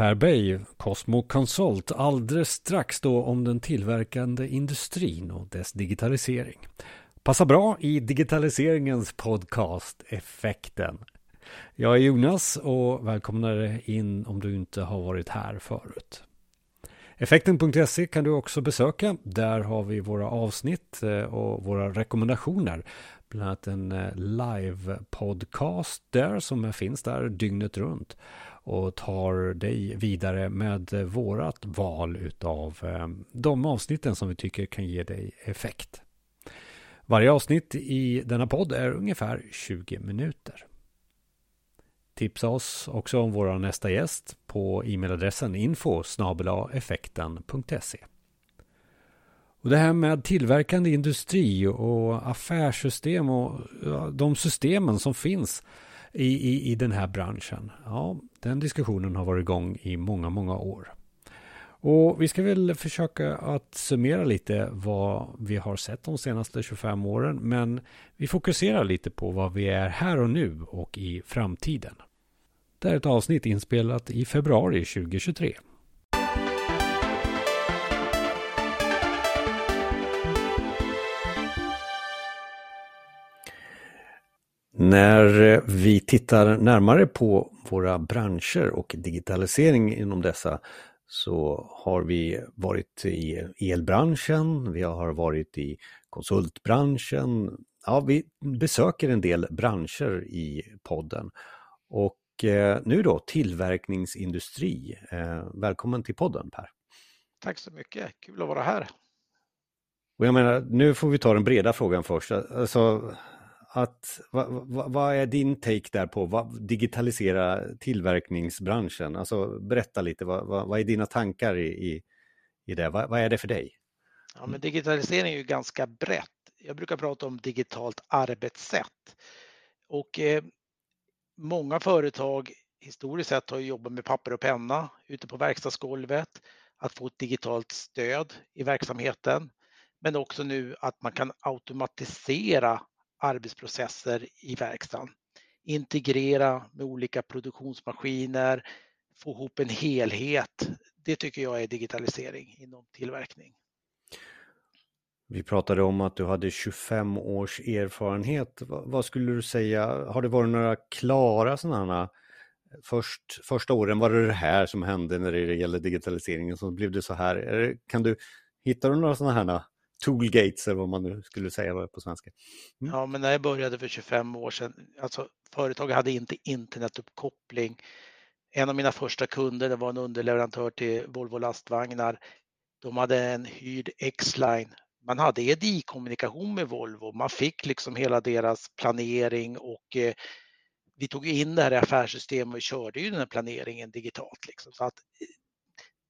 Per Bay, Cosmo Consult, alldeles strax då om den tillverkande industrin och dess digitalisering. Passar bra i digitaliseringens podcast Effekten. Jag är Jonas och välkomnar dig in om du inte har varit här förut. Effekten.se kan du också besöka. Där har vi våra avsnitt eh, och våra rekommendationer. Bland annat en eh, live-podcast där som finns där dygnet runt och tar dig vidare med vårat val utav eh, de avsnitten som vi tycker kan ge dig effekt. Varje avsnitt i denna podd är ungefär 20 minuter. Tipsa oss också om vår nästa gäst på e-mailadressen info effekten.se. Och det här med tillverkande industri och affärssystem och de systemen som finns i, i, i den här branschen. Ja, den diskussionen har varit igång i många, många år. Och vi ska väl försöka att summera lite vad vi har sett de senaste 25 åren. Men vi fokuserar lite på vad vi är här och nu och i framtiden. Det är ett avsnitt inspelat i februari 2023. När vi tittar närmare på våra branscher och digitalisering inom dessa så har vi varit i elbranschen, vi har varit i konsultbranschen. Ja, vi besöker en del branscher i podden. Och eh, nu då tillverkningsindustri. Eh, välkommen till podden Per. Tack så mycket, kul att vara här. Och jag menar, nu får vi ta den breda frågan först. Alltså, att, vad, vad, vad, är din take där på vad, digitalisera tillverkningsbranschen? Alltså berätta lite, vad, vad är dina tankar i, i, i det? Vad, är det för dig? Ja, men digitalisering är ju ganska brett. Jag brukar prata om digitalt arbetssätt. Och eh, många företag historiskt sett har jobbat med papper och penna ute på verkstadsgolvet, att få ett digitalt stöd i verksamheten, men också nu att man kan automatisera arbetsprocesser i verkstaden. Integrera med olika produktionsmaskiner, få ihop en helhet. Det tycker jag är digitalisering inom tillverkning. Vi pratade om att du hade 25 års erfarenhet. Vad skulle du säga, har det varit några klara sådana Först, första åren var det det här som hände när det gäller digitaliseringen, så blev det så här. Kan du, hittar du några sådana här toolgates eller vad man nu skulle säga på svenska. Mm. Ja, men när jag började för 25 år sedan, alltså företaget hade inte internetuppkoppling. En av mina första kunder det var en underleverantör till Volvo lastvagnar. De hade en hyrd X-line. Man hade EDI-kommunikation med Volvo. Man fick liksom hela deras planering och eh, vi tog in det här i affärssystemet och körde ju den här planeringen digitalt. Liksom. Så att eh,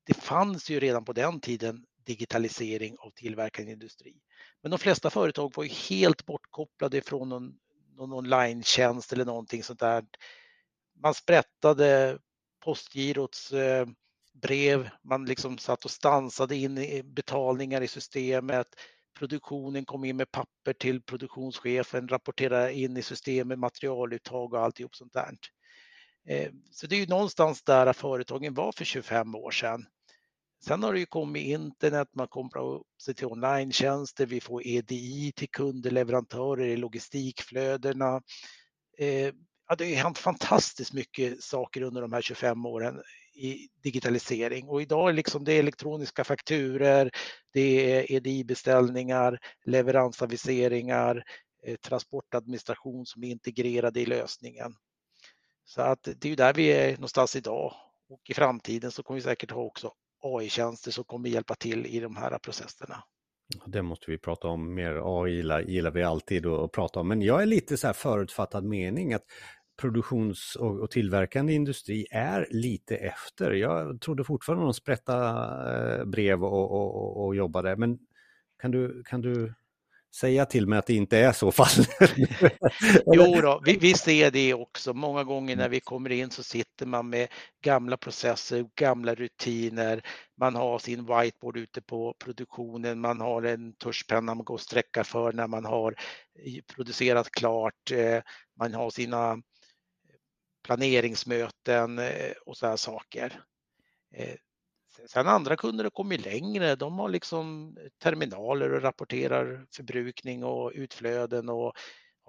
det fanns ju redan på den tiden digitalisering av tillverkande industri. Men de flesta företag var ju helt bortkopplade från någon, någon online eller någonting sånt där. Man sprättade postgirots eh, brev, man liksom satt och stansade in betalningar i systemet. Produktionen kom in med papper till produktionschefen, rapporterade in i systemet materialuttag och alltihop sånt där. Eh, så det är ju någonstans där företagen var för 25 år sedan. Sen har det ju kommit internet, man kopplar upp sig till online vi får EDI till kunder, leverantörer i logistikflödena. Eh, ja, det har hänt fantastiskt mycket saker under de här 25 åren i digitalisering och idag är liksom det elektroniska fakturer, det är EDI-beställningar, leveransaviseringar, eh, transportadministration som är integrerade i lösningen. Så att det är ju där vi är någonstans idag och i framtiden så kommer vi säkert ha också AI-tjänster som kommer hjälpa till i de här processerna. Det måste vi prata om mer. AI gillar, gillar vi alltid att prata om. Men jag är lite så här förutfattad mening att produktions och, och tillverkande industri är lite efter. Jag trodde fortfarande de sprätta eh, brev och, och, och, och jobbade. Men kan du, kan du säga till mig att det inte är så fallet. jo då, vi, vi, ser det också. Många gånger när vi kommer in så sitter man med gamla processer, gamla rutiner. Man har sin whiteboard ute på produktionen, man har en tuschpenna man går och sträcka för när man har producerat klart. Eh, man har sina planeringsmöten eh, och sådana saker. Sen andra kunder har kommit längre. De har liksom terminaler och rapporterar förbrukning och utflöden och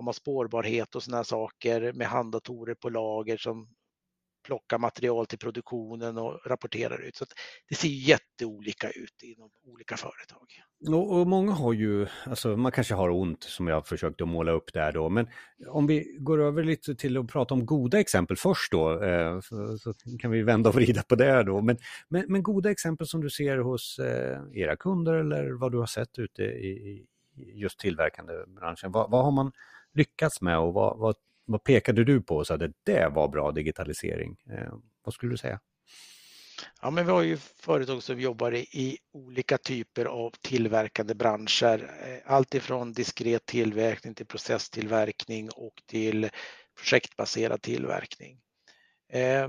har spårbarhet och sådana saker med handdatorer på lager som plockar material till produktionen och rapporterar ut. Så det ser jätteolika ut inom olika företag. Och, och, många har ju, alltså man kanske har ont som jag försökte måla upp där då, men om vi går över lite till att prata om goda exempel först då, eh, så, så, kan vi vända och vrida på det då. Men, men, men goda exempel som du ser hos eh, era kunder eller vad du har sett ute i, i just tillverkande branschen, vad, vad har man lyckats med och vad, vad vad pekade du på så att det var bra digitalisering? Eh, vad skulle du säga? Ja, men vi har ju företag som jobbar i olika typer av tillverkande branscher. Eh, allt ifrån diskret tillverkning till processtillverkning och till projektbaserad tillverkning. Eh,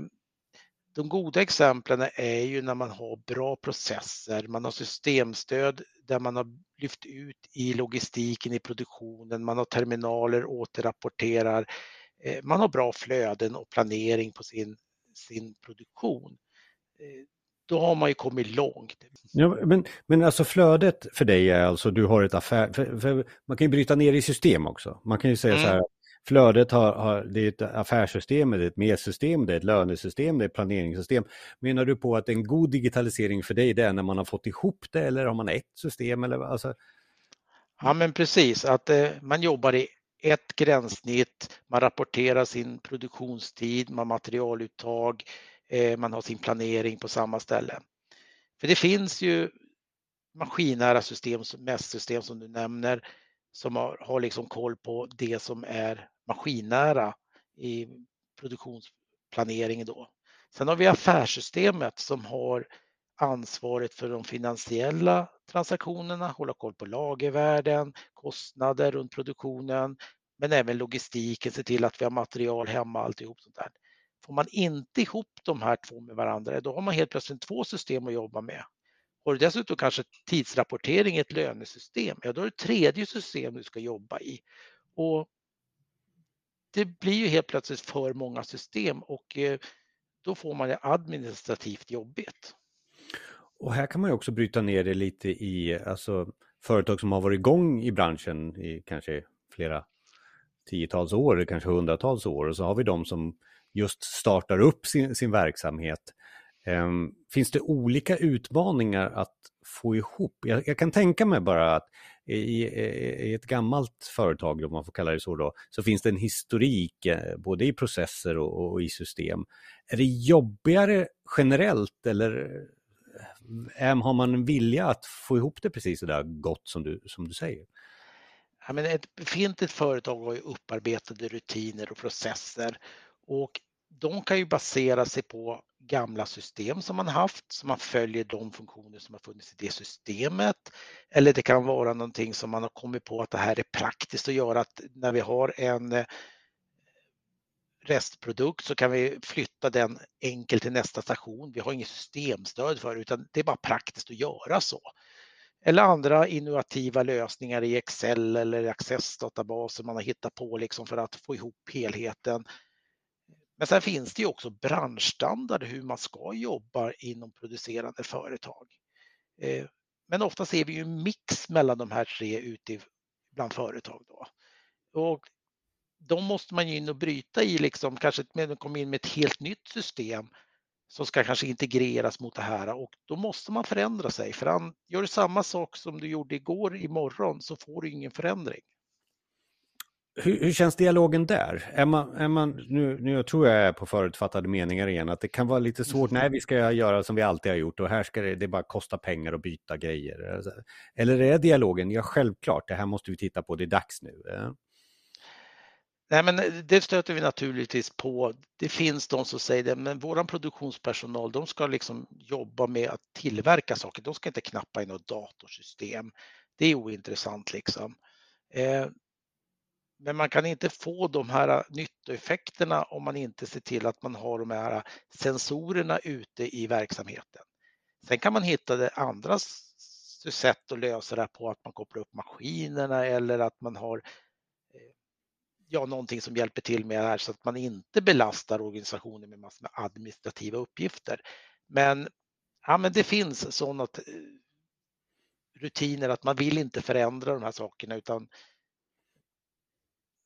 de goda exemplen är ju när man har bra processer, man har systemstöd där man har lyft ut i logistiken i produktionen, man har terminaler, återrapporterar, eh, man har bra flöden och planering på sin, sin produktion. Eh, då har man ju kommit långt. Ja, men, men alltså flödet för dig är alltså du har ett affär, för, för man kan ju bryta ner i system också. Man kan ju säga mm. så här, mm. Flödet har, har, det är ett affärssystem, det är ett medsystem, det är ett lönesystem, det är ett planeringssystem. Menar du på att en god digitalisering för dig det är när man har fått ihop det eller har man ett system? Eller, alltså... Ja men precis, att eh, man jobbar i ett gränssnitt, man rapporterar sin produktionstid, man materialuttag, eh, man har sin planering på samma ställe. För det finns ju maskinnära system, mässystem som du nämner, som har, har liksom koll på det som är maskinnära i produktionsplaneringen då. Sen har vi affärssystemet som har ansvaret för de finansiella transaktionerna, hålla koll på lagervärden, kostnader runt produktionen, men även logistiken, se till att vi har material hemma, alltihop sånt där. Får man inte ihop de här två med varandra, då har man helt plötsligt två system att jobba med. Har du dessutom kanske tidsrapportering i ett lönesystem, ja då är det tredje system du ska jobba i. Och det blir ju helt plötsligt för många system och eh, då får man det administrativt jobbigt. Och här kan man ju också bryta ner det lite i alltså, företag som har varit igång i branschen i kanske flera tiotals år, kanske hundratals år och så har vi de som just startar upp sin, sin verksamhet. Um, finns det olika utmaningar att få ihop? Jag, jag, kan tänka mig bara att i, i, ett gammalt företag, om man får kalla det så, då, så finns det en historik eh, både i processer och, och, i system. Är det jobbigare generellt eller eh, har man en vilja att få ihop det precis så där gott som du, som du säger? Ja, men ett befintligt företag har ju upparbetade rutiner och processer och de kan ju basera sig på gamla system som man haft, så man följer de funktioner som har funnits i det systemet. Eller det kan vara någonting som man har kommit på att det här är praktiskt att göra, att när vi har en eh, restprodukt så kan vi flytta den enkelt till nästa station. Vi har inget systemstöd för det, utan det är bara praktiskt att göra så. Eller andra innovativa lösningar i Excel eller Access-databaser man har hittat på liksom för att få ihop helheten men sen finns det ju också branschstandard hur man ska jobba inom producerande företag. Eh, men ofta ser vi ju en mix mellan de här tre ute bland företag. Då. Och de måste man ju in och bryta i, liksom, kanske komma in med ett helt nytt system som ska kanske integreras mot det här och då måste man förändra sig. För gör du samma sak som du gjorde igår imorgon så får du ingen förändring. Hur, hur, känns dialogen där? Är man, är man, nu, nu tror jag är på förutfattade meningar igen, att det kan vara lite svårt. Nej, vi ska göra som vi alltid har gjort och här ska det, det bara kosta pengar att byta grejer. Eller är dialogen, ja självklart, det här måste vi titta på, det är dags nu. Nej, men det stöter vi naturligtvis på. Det finns de som säger det, men våran produktionspersonal, de ska liksom jobba med att tillverka saker. De ska inte knappa in något datorsystem. Det är ointressant liksom. Men man kan inte få de här äh, nyttoeffekterna om man inte ser till att man har de här sensorerna ute i verksamheten. Sen kan man hitta det andra sätt att lösa det här på att man kopplar upp maskinerna eller att man har eh, ja, någonting som hjälper till med det här så att man inte belastar organisationen med massor med administrativa uppgifter. Men Ja, men det finns sådana eh, rutiner att man vill inte förändra de här sakerna utan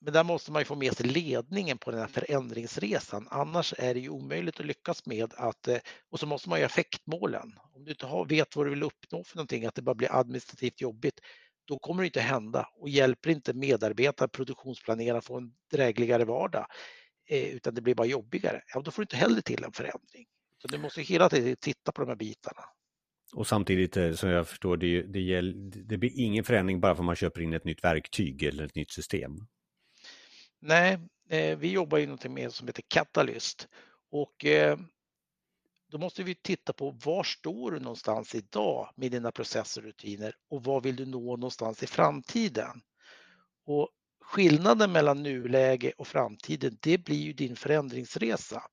men där måste man ju få med sig ledningen på den här förändringsresan. Annars är det ju omöjligt att lyckas med att, eh, och så måste man ju effektmålen. Om du inte vet vad du vill uppnå för någonting, att det bara blir administrativt jobbigt, då kommer det inte hända och hjälper inte medarbetare, produktionsplanerare få en drägligare vardag, eh, utan det blir bara jobbigare. Ja, då får du inte heller till en förändring. Så du måste hela tiden titta på de här bitarna. Och samtidigt eh, som jag förstår det, det, det blir ingen förändring bara för att man köper in ett nytt verktyg eller ett nytt system. Nej, eh, vi jobbar ju något med som heter Catalyst och eh, då måste vi titta på var står du någonstans idag med dina processer och rutiner och vad vill du nå någonstans i framtiden? Och skillnaden mellan nuläge och framtiden, det blir ju din förändringsresa.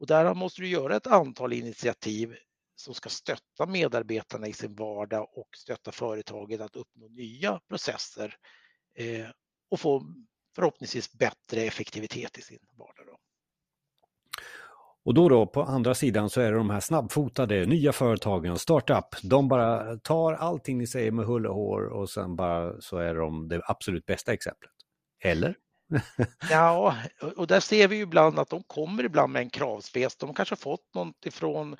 Och där måste du göra ett antal initiativ som ska stötta medarbetarna i sin vardag och stötta företaget att uppnå nya processer eh, och få förhoppningsvis bättre effektivitet i sin vardag. Då. Och då då på andra sidan så är det de här snabbfotade nya företagen, startup, de bara tar allting ni säger med hull och hår och sen bara så är de det absolut bästa exemplet. Eller? ja, och där ser vi ju ibland att de kommer ibland med en kravspec. De kanske fått något ifrån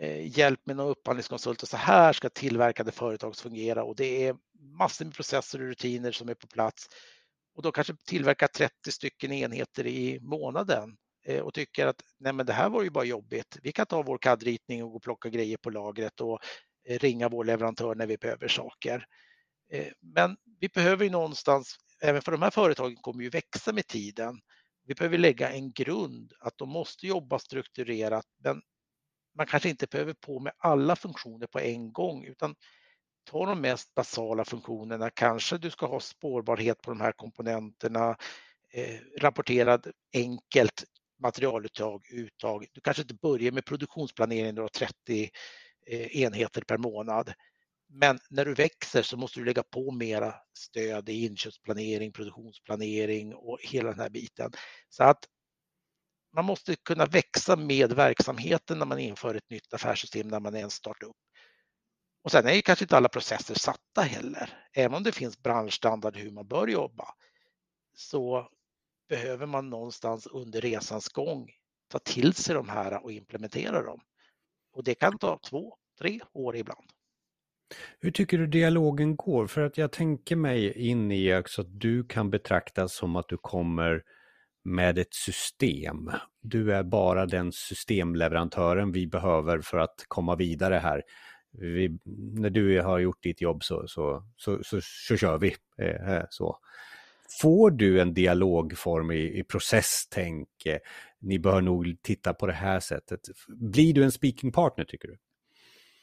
eh, hjälp med någon upphandlingskonsult och så här ska tillverkande företag fungera och det är massor med processer och rutiner som är på plats och då kanske tillverkar 30 stycken enheter i månaden eh, och tycker att nej men det här var ju bara jobbigt. Vi kan ta vår CAD-ritning och gå och plocka grejer på lagret och eh, ringa vår leverantör när vi behöver saker. Eh, men vi behöver ju någonstans, även för de här företagen kommer ju växa med tiden. Vi behöver lägga en grund att de måste jobba strukturerat men man kanske inte behöver på med alla funktioner på en gång utan ta de mest basala funktionerna. Kanske du ska ha spårbarhet på de här komponenterna, eh, rapporterad enkelt materialuttag, uttag. Du kanske inte börjar med produktionsplanering när du har 30 eh, enheter per månad. Men när du växer så måste du lägga på mera stöd i inköpsplanering, produktionsplanering och hela den här biten. Så att man måste kunna växa med verksamheten när man inför ett nytt affärssystem när man är en startup. Och sen är ju kanske inte alla processer satta heller. Även om det finns branschstandard hur man bör jobba så behöver man någonstans under resans gång ta till sig de här och implementera dem. Och det kan ta två, tre år ibland. Hur tycker du dialogen går? För att jag tänker mig in i också att du kan betraktas som att du kommer med ett system. Du är bara den systemleverantören vi behöver för att komma vidare här vi, när du har gjort ditt jobb så, så, så, så, så kör vi. Eh, eh så. Får du en dialogform i, i processtänk? Eh, ni bör nog titta på det här sättet. Blir du en speaking partner tycker du?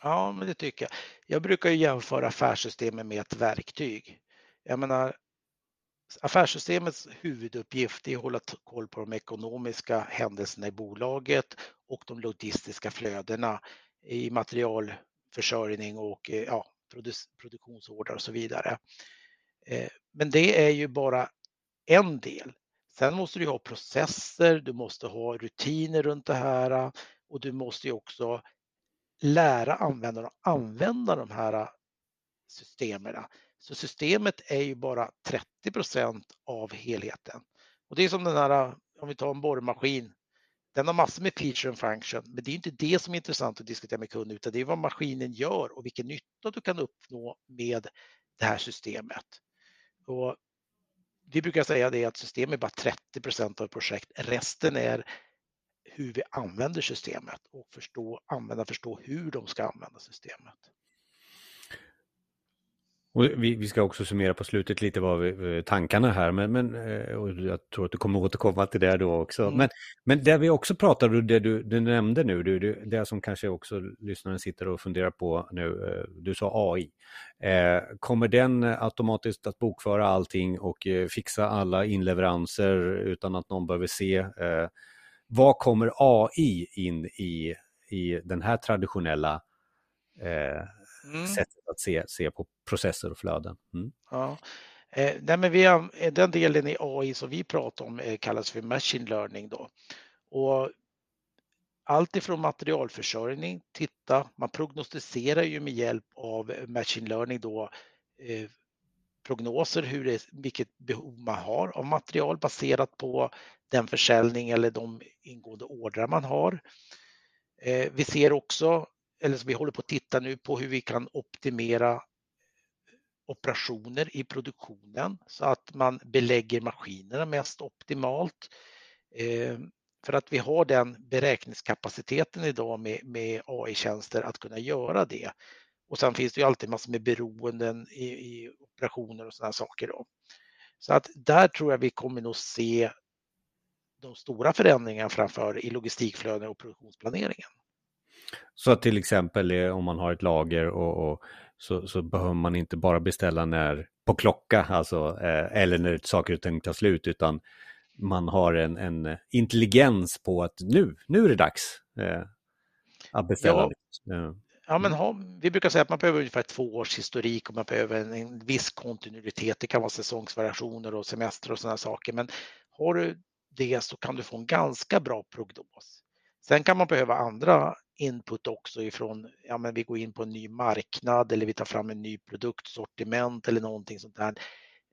Ja, men det tycker jag. Jag brukar ju jämföra affärssystemet med ett verktyg. Jag menar, affärssystemets huvuduppgift är att hålla koll på de ekonomiska händelserna i bolaget och de logistiska flödena i material, försörjning och eh, ja, produktionsorder och så vidare. Eh, men det är ju bara en del. Sen måste du ha processer, du måste ha rutiner runt det här och du måste ju också lära användarna att använda de här systemen. Så systemet är ju bara 30% av helheten. Och det är som den här, om vi tar en borrmaskin, den har massor med feature and function, men det är inte det som är intressant att diskutera med kunden, utan det är vad maskinen gör och vilken nytta du kan uppnå med det här systemet. Och vi brukar säga det att systemet är bara 30% av projekt. Resten är hur vi använder systemet och förstå, använda, förstå hur de ska använda systemet. Och vi, vi, ska också summera på slutet lite vad vi, eh, tankarna här, men, men eh, jag tror att du kommer återkomma till det då också. Mm. Men, men det vi också pratade, det du, du nämnde nu, du, det som kanske också lyssnaren sitter och funderar på nu, eh, du sa AI. Eh, kommer den automatiskt att bokföra allting och eh, fixa alla inleveranser utan att någon behöver se? Eh, vad kommer AI in i, i den här traditionella mm. sättet att se, se på processer och flöden. Mm. Ja. Eh, nej, men vi, eh, den delen i AI som vi pratar om eh, kallas för machine learning. Då. Och allt ifrån materialförsörjning, titta, man prognostiserar ju med hjälp av machine learning då eh, prognoser hur det, vilket behov man har av material baserat på den försäljning eller de ingående ordrar man har. Eh, vi ser också, eller som vi håller på att titta nu på hur vi kan optimera operationer i produktionen så att man belägger maskinerna mest optimalt. Eh, för att vi har den beräkningskapaciteten idag med, med AI-tjänster att kunna göra det. Och sen finns det ju alltid massor med beroenden i, i operationer och sådana saker. Då. Så att där tror jag vi kommer nog se de stora förändringarna framför i logistikflöden och produktionsplaneringen. Så att till exempel om man har ett lager och, och så, så, behöver man inte bara beställa när på klocka, alltså, eh, eller när saker och ting tar slut, utan man har en, en intelligens på att nu, nu är det dags eh, att beställa. Ja. Ja, men ha, vi brukar säga att man behöver ungefär två års historik och man behöver en, en viss kontinuitet. Det kan vara säsongsvariationer och semester och sådana saker. Men har du det så kan du få en ganska bra prognos. Sen kan man behöva andra input också ifrån, ja men vi går in på en ny marknad eller vi tar fram en ny produktsortiment eller någonting sånt där.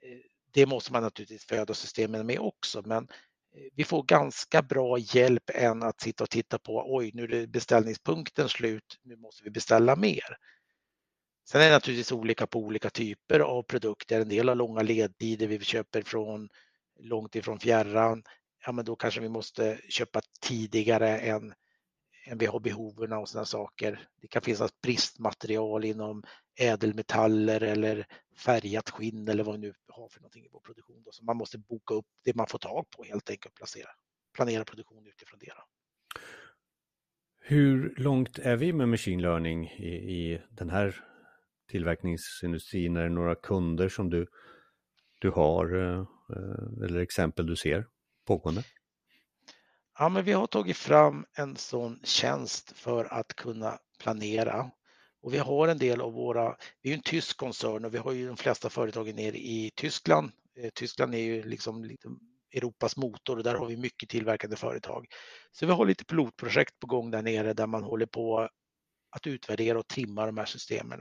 Eh, det måste man naturligtvis föda systemen med också, men eh, vi får ganska bra hjälp än att sitta och titta på, oj nu är beställningspunkten slut, nu måste vi beställa mer. Sen är det naturligtvis olika på olika typer av produkter. En del har långa ledtider, vi köper från långt ifrån fjärran. Ja, men då kanske vi måste köpa tidigare än än vi har behoven och sådana saker. Det kan finnas bristmaterial inom ädelmetaller eller färgat skinn eller vad vi nu har för någonting i vår produktion. Då. Så man måste boka upp det man får tag på helt enkelt och placera, planera produktion utifrån det. Då. Hur långt är vi med machine learning i, i den här tillverkningsindustrin? Är det några kunder som du, du har eh, eh, eller exempel du ser pågående? Ja, men vi har tagit fram en sån tjänst för att kunna planera och vi har en del av våra, vi är en tysk koncern och vi har ju de flesta företagen nere i Tyskland. Eh, Tyskland är ju liksom lite Europas motor och där har vi mycket tillverkande företag. Så vi har lite pilotprojekt på gång där nere där man håller på att utvärdera och trimma de här systemen.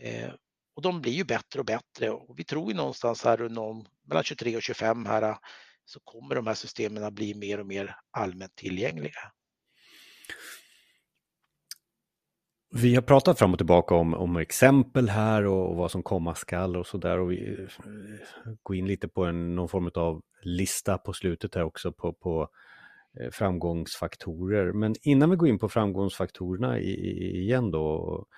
Eh, och de blir ju bättre och bättre och vi tror ju någonstans här runt mellan 23 och 25 här så kommer de här systemen att bli mer och mer allmänt tillgängliga. Vi har pratat fram och tillbaka om, om exempel här och, och vad som komma skall och så där och vi eh, går in lite på en, någon form av lista på slutet här också på, på eh, framgångsfaktorer. Men innan vi går in på framgångsfaktorerna i, i, igen då och,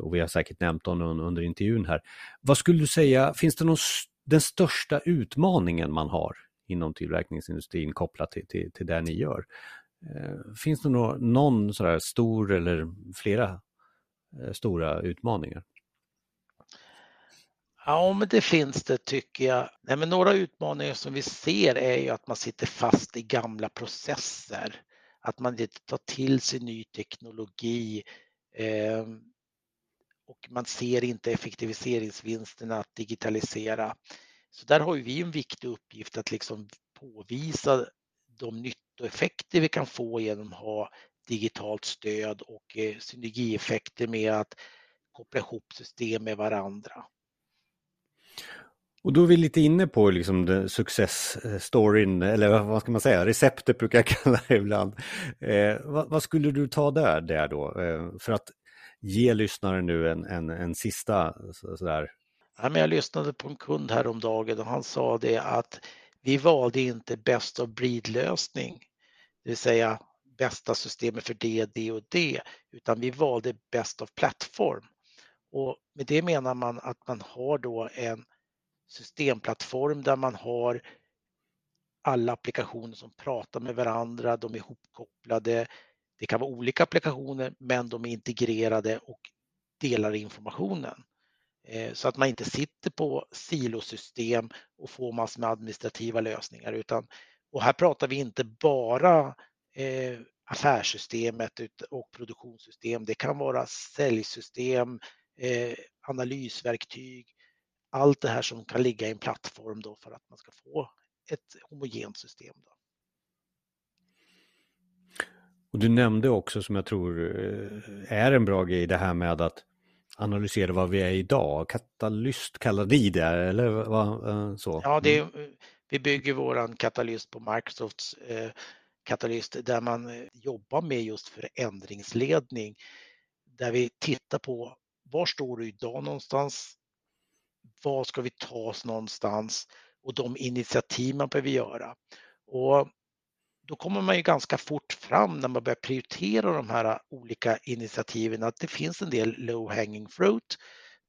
och vi har säkert nämnt dem under intervjun här. Vad skulle du säga, finns det någon, den största utmaningen man har inom tillverkningsindustrin kopplat till, till, till det ni gör. Eh, finns det någon, någon sådär stor eller flera eh, stora utmaningar? Ja, men det finns det tycker jag. Nej, men några utmaningar som vi ser är ju att man sitter fast i gamla processer. Att man inte tar till sig ny teknologi eh, och man ser inte effektiviseringsvinsterna att digitalisera. Så där har vi en viktig uppgift att liksom påvisa de nyttoeffekter vi kan få genom att ha digitalt stöd och eh, synergieffekter med att koppla ihop system med varandra. Och då är vi lite inne på liksom success-storyn, eller vad ska man säga, receptet brukar jag kalla det ibland. Eh, vad, vad, skulle du ta där, där då, eh, för att ge lyssnaren nu en, en, en sista sådär, jag lyssnade på en kund häromdagen och han sa det att vi valde inte best of breed-lösning, det vill säga bästa systemet för det, det och det, utan vi valde best of plattform. Och med det menar man att man har då en systemplattform där man har alla applikationer som pratar med varandra, de är ihopkopplade. Det kan vara olika applikationer men de är integrerade och delar informationen. Eh, så att man inte sitter på silosystem och får massor med administrativa lösningar utan och här pratar vi inte bara eh, affärssystemet och produktionssystem. Det kan vara säljsystem, eh, analysverktyg, allt det här som kan ligga i en plattform då för att man ska få ett homogent system. Då. Och du nämnde också som jag tror eh, är en bra grej det här med att analysera vad vi är idag. Katalyst kallar ni det eller vad, eh, så? Ja, det mm. vi bygger våran katalyst på Microsofts eh, katalyst där man jobbar med just förändringsledning. Där vi tittar på var står du idag någonstans? Var ska vi ta oss någonstans? Och de initiativ man behöver göra. Och då kommer man ju ganska fort fram när man börjar prioritera de här äh, olika initiativen att det finns en del low hanging fruit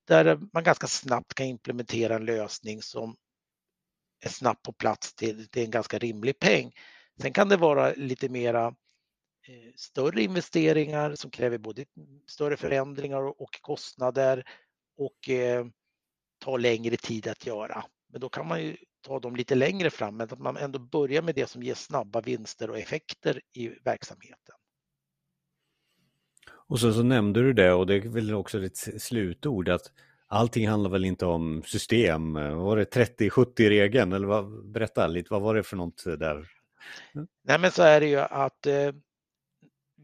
där äh, man ganska snabbt kan implementera en lösning som är snabbt på plats till, till en ganska rimlig peng. Sen kan det vara lite mera eh, större investeringar som kräver både större förändringar och kostnader och eh, tar längre tid att göra. Men då kan man ju ta dem lite längre fram, men att man ändå börjar med det som ger snabba vinster och effekter i verksamheten. Och så, så nämnde du det och det är väl också ditt slutord att allting handlar väl inte om system. Var det 30-70-regeln eller vad, berätta lite, vad var det för något där? Nej men så är det ju att eh,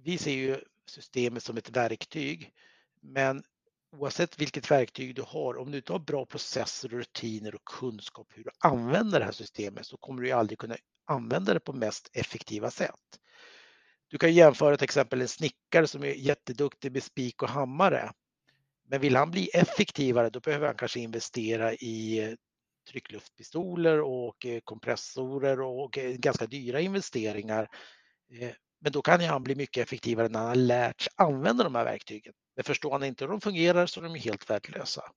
vi ser ju systemet som ett verktyg. Men oavsett vilket verktyg du har, om du inte har bra processer, rutiner och kunskap hur du använder det här systemet så kommer du aldrig kunna använda det på mest effektiva sätt. Du kan jämföra till exempel en snickare som är jätteduktig med spik och hammare. Men vill han bli effektivare då behöver han kanske investera i eh, tryckluftpistoler och eh, kompressorer och eh, ganska dyra investeringar. Men då kan han bli mycket effektivare när han har lärt sig använda de här verktygen. Men förstår han inte hur de fungerar så är de helt värdelösa.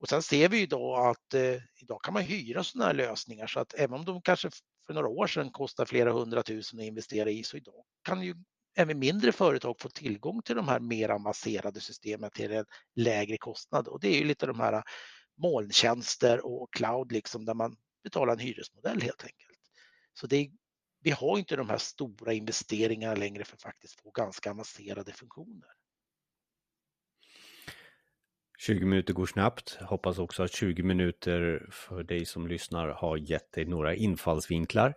Och sen ser vi ju då att eh, idag kan man hyra sådana här lösningar så att även om de kanske för några år sedan kostade flera hundratusen att investera i så idag kan ju även mindre företag få tillgång till de här mer avancerade systemen till en lägre kostnad och det är ju lite de här molntjänster och cloud liksom där man betalar en hyresmodell helt enkelt. Så det är, vi har inte de här stora investeringarna längre för att faktiskt få ganska avancerade funktioner. 20 minuter går snabbt. Hoppas också att 20 minuter för dig som lyssnar har gett dig några infallsvinklar.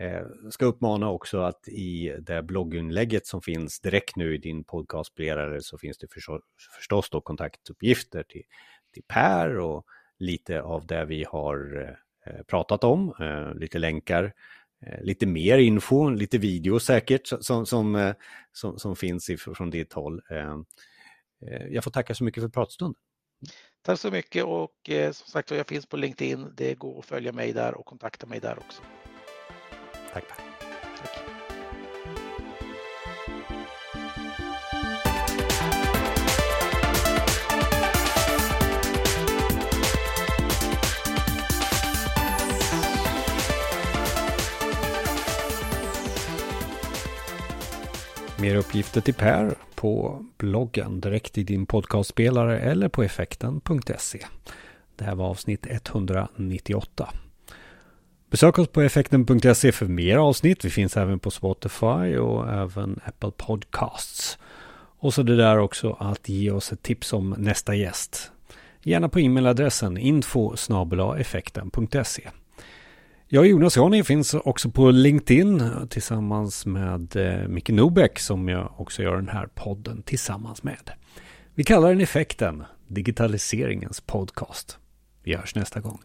Eh, ska uppmana också att i det blogginlägget som finns direkt nu i din podcastspelare så finns det förstås, förstås då kontaktuppgifter till, till Per och lite av det vi har eh, pratat om, eh, lite länkar, eh, lite mer info, lite video säkert som, som, eh, som, som finns från ditt håll. Eh, eh, jag får tacka så mycket för pratstunden. Tack så mycket och eh, som sagt jag finns på LinkedIn. Det går att följa mig där och kontakta mig där också. Tack. Tack. Mer uppgifter till Per på bloggen direkt i din podcastspelare eller på effekten.se. Det här var avsnitt 198. Besök oss på effekten.se för mer avsnitt. Vi finns även på Spotify och även Apple Podcasts. Och så det där också att ge oss ett tips om nästa gäst. Gärna på e-mailadressen info effekten.se. Jag och Jonas Jani finns också på LinkedIn eh, tillsammans med eh, Micke Nobeck som jag också gör den här podden tillsammans med. Vi kallar den Effekten, digitaliseringens podcast. Vi hörs nästa gång.